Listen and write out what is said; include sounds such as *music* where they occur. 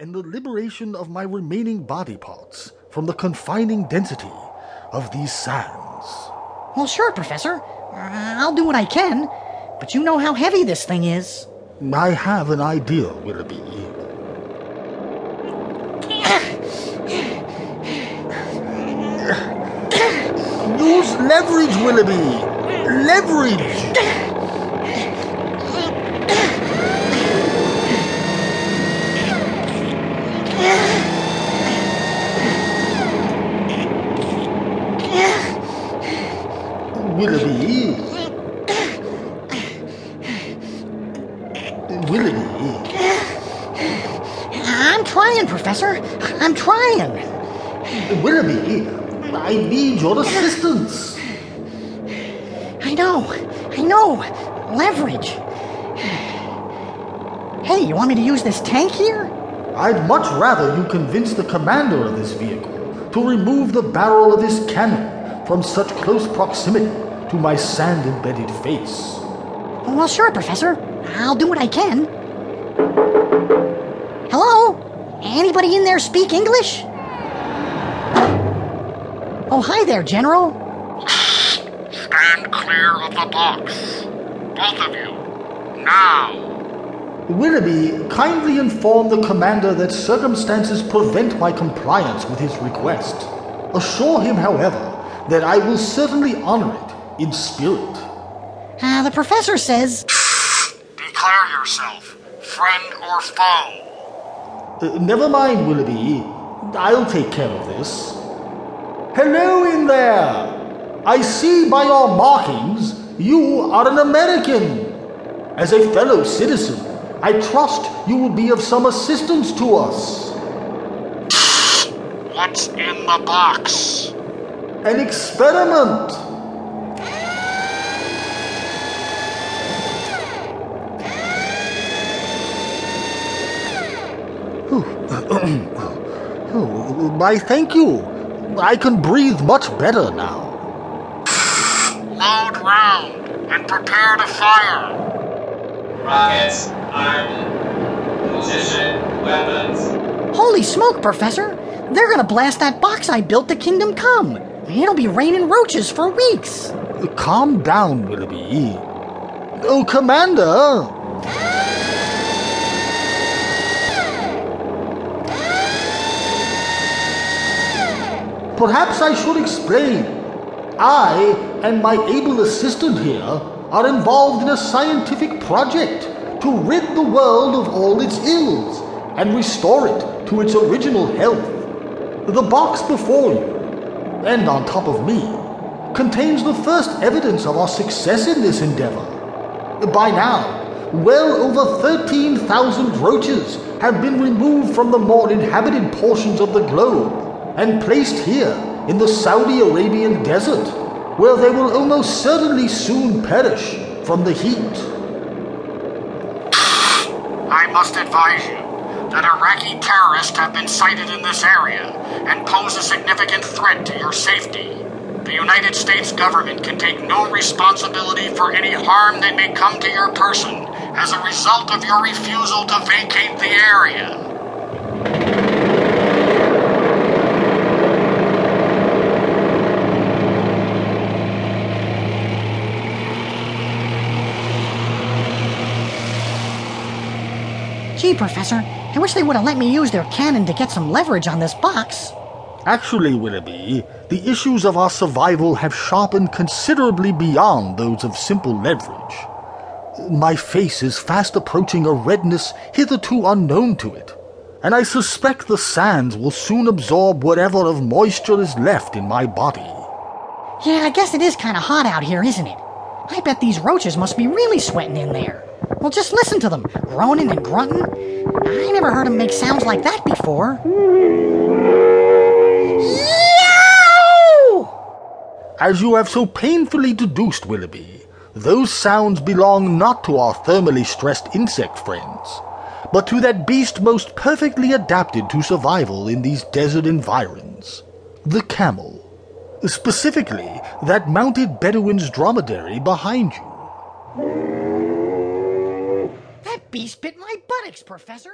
and the liberation of my remaining body parts from the confining density of these sands. Well, sure, Professor. Uh, I'll do what I can. But you know how heavy this thing is. I have an idea, Willoughby. *coughs* Use leverage, Willoughby! Leverage! Willoughby. Willoughby. I'm trying, Professor. I'm trying. Willoughby, I need your assistance. I know. I know. Leverage. Hey, you want me to use this tank here? I'd much rather you convince the commander of this vehicle to remove the barrel of his cannon from such close proximity to my sand embedded face. Well, sure, Professor. I'll do what I can. Hello? Anybody in there speak English? Oh, hi there, General. Stand clear of the box. Both of you. Now. Willoughby, kindly inform the commander that circumstances prevent my compliance with his request. Assure him, however, that I will certainly honor it in spirit. Uh, the professor says. Declare yourself, friend or foe. Uh, never mind, Willoughby. I'll take care of this. Hello in there! I see by your markings you are an American. As a fellow citizen, I trust you will be of some assistance to us. What's in the box? An experiment. *clears throat* Oh, my thank you. I can breathe much better now. Load round and prepare to fire. Rockets, armed, position, weapons. Holy smoke, Professor! They're gonna blast that box I built to Kingdom Come. It'll be raining roaches for weeks. Calm down, Willoughby. Oh, Commander! Perhaps I should explain. I and my able assistant here are involved in a scientific project to rid the world of all its ills and restore it to its original health. The box before you, and on top of me, contains the first evidence of our success in this endeavor. By now, well over 13,000 roaches have been removed from the more inhabited portions of the globe and placed here in the Saudi Arabian desert, where they will almost certainly soon perish from the heat. I must advise you that Iraqi terrorists have been sighted in this area and pose a significant threat to your safety. The United States government can take no responsibility for any harm that may come to your person as a result of your refusal to vacate the area. Gee, Professor, I wish they would have let me use their cannon to get some leverage on this box. Actually, Willoughby, the issues of our survival have sharpened considerably beyond those of simple leverage. My face is fast approaching a redness hitherto unknown to it, and I suspect the sands will soon absorb whatever of moisture is left in my body. Yeah, I guess it is kind of hot out here, isn't it? I bet these roaches must be really sweating in there. Well, just listen to them, groaning and grunting. I never heard them make sounds like that before. Yow! As you have so painfully deduced, Willoughby, those sounds belong not to our thermally stressed insect friends, but to that beast most perfectly adapted to survival in these desert environs the camel. Specifically, that mounted Bedouin's dromedary behind you. Beast bit my buttocks, Professor.